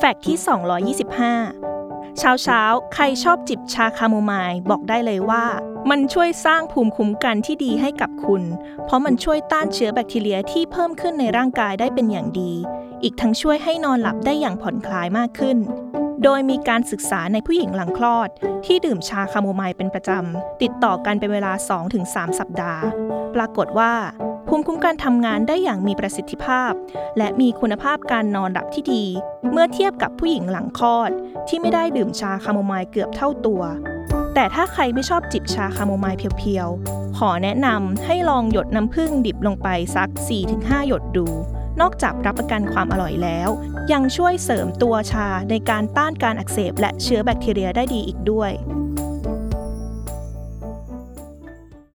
แฟกต์ที่ 225 เช้าเช้าใครชอบจิบชาคาโมไมล์บอกได้เลยว่า มันช่วยสร้างภูมิคุ้มกันที่ดีให้กับคุณ เพราะมันช่วยต้านเชื้อแบคทีเรียที่เพิ่มขึ้นในร่างกายได้เป็นอย่างดี อีกทั้งช่วยให้นอนหลับได้อย่างผ่อนคลายมากขึ้น โดยมีการศึกษาในผู้หญิงหลังคลอด ที่ดื่มชาคาโมไมล์เป็นประจำ ติดต่อกันเป็นเวลา 2-3 สัปดาห์ ปรากฏว่า ภูมิคุ้มกันทำงานได้อย่างมีประสิทธิภาพ และมีคุณภาพการนอนหลับที่ดี เมื่อเทียบกับผู้หญิงหลังคลอด ที่ไม่ได้ดื่มชาคาโมไมล์เกือบเท่าตัว แต่ถ้าใครไม่ชอบจิบชาคาโมไมล์เพียวๆ ขอแนะนำให้ลองหยดน้ำผึ้งดิบลงไปสัก 4-5 หยดดู นอกจากรับประกันความอร่อยแล้ว ยังช่วยเสริมตัวชาในการต้านการอักเสบและเชื้อแบคทีเรียได้ดีอีกด้วย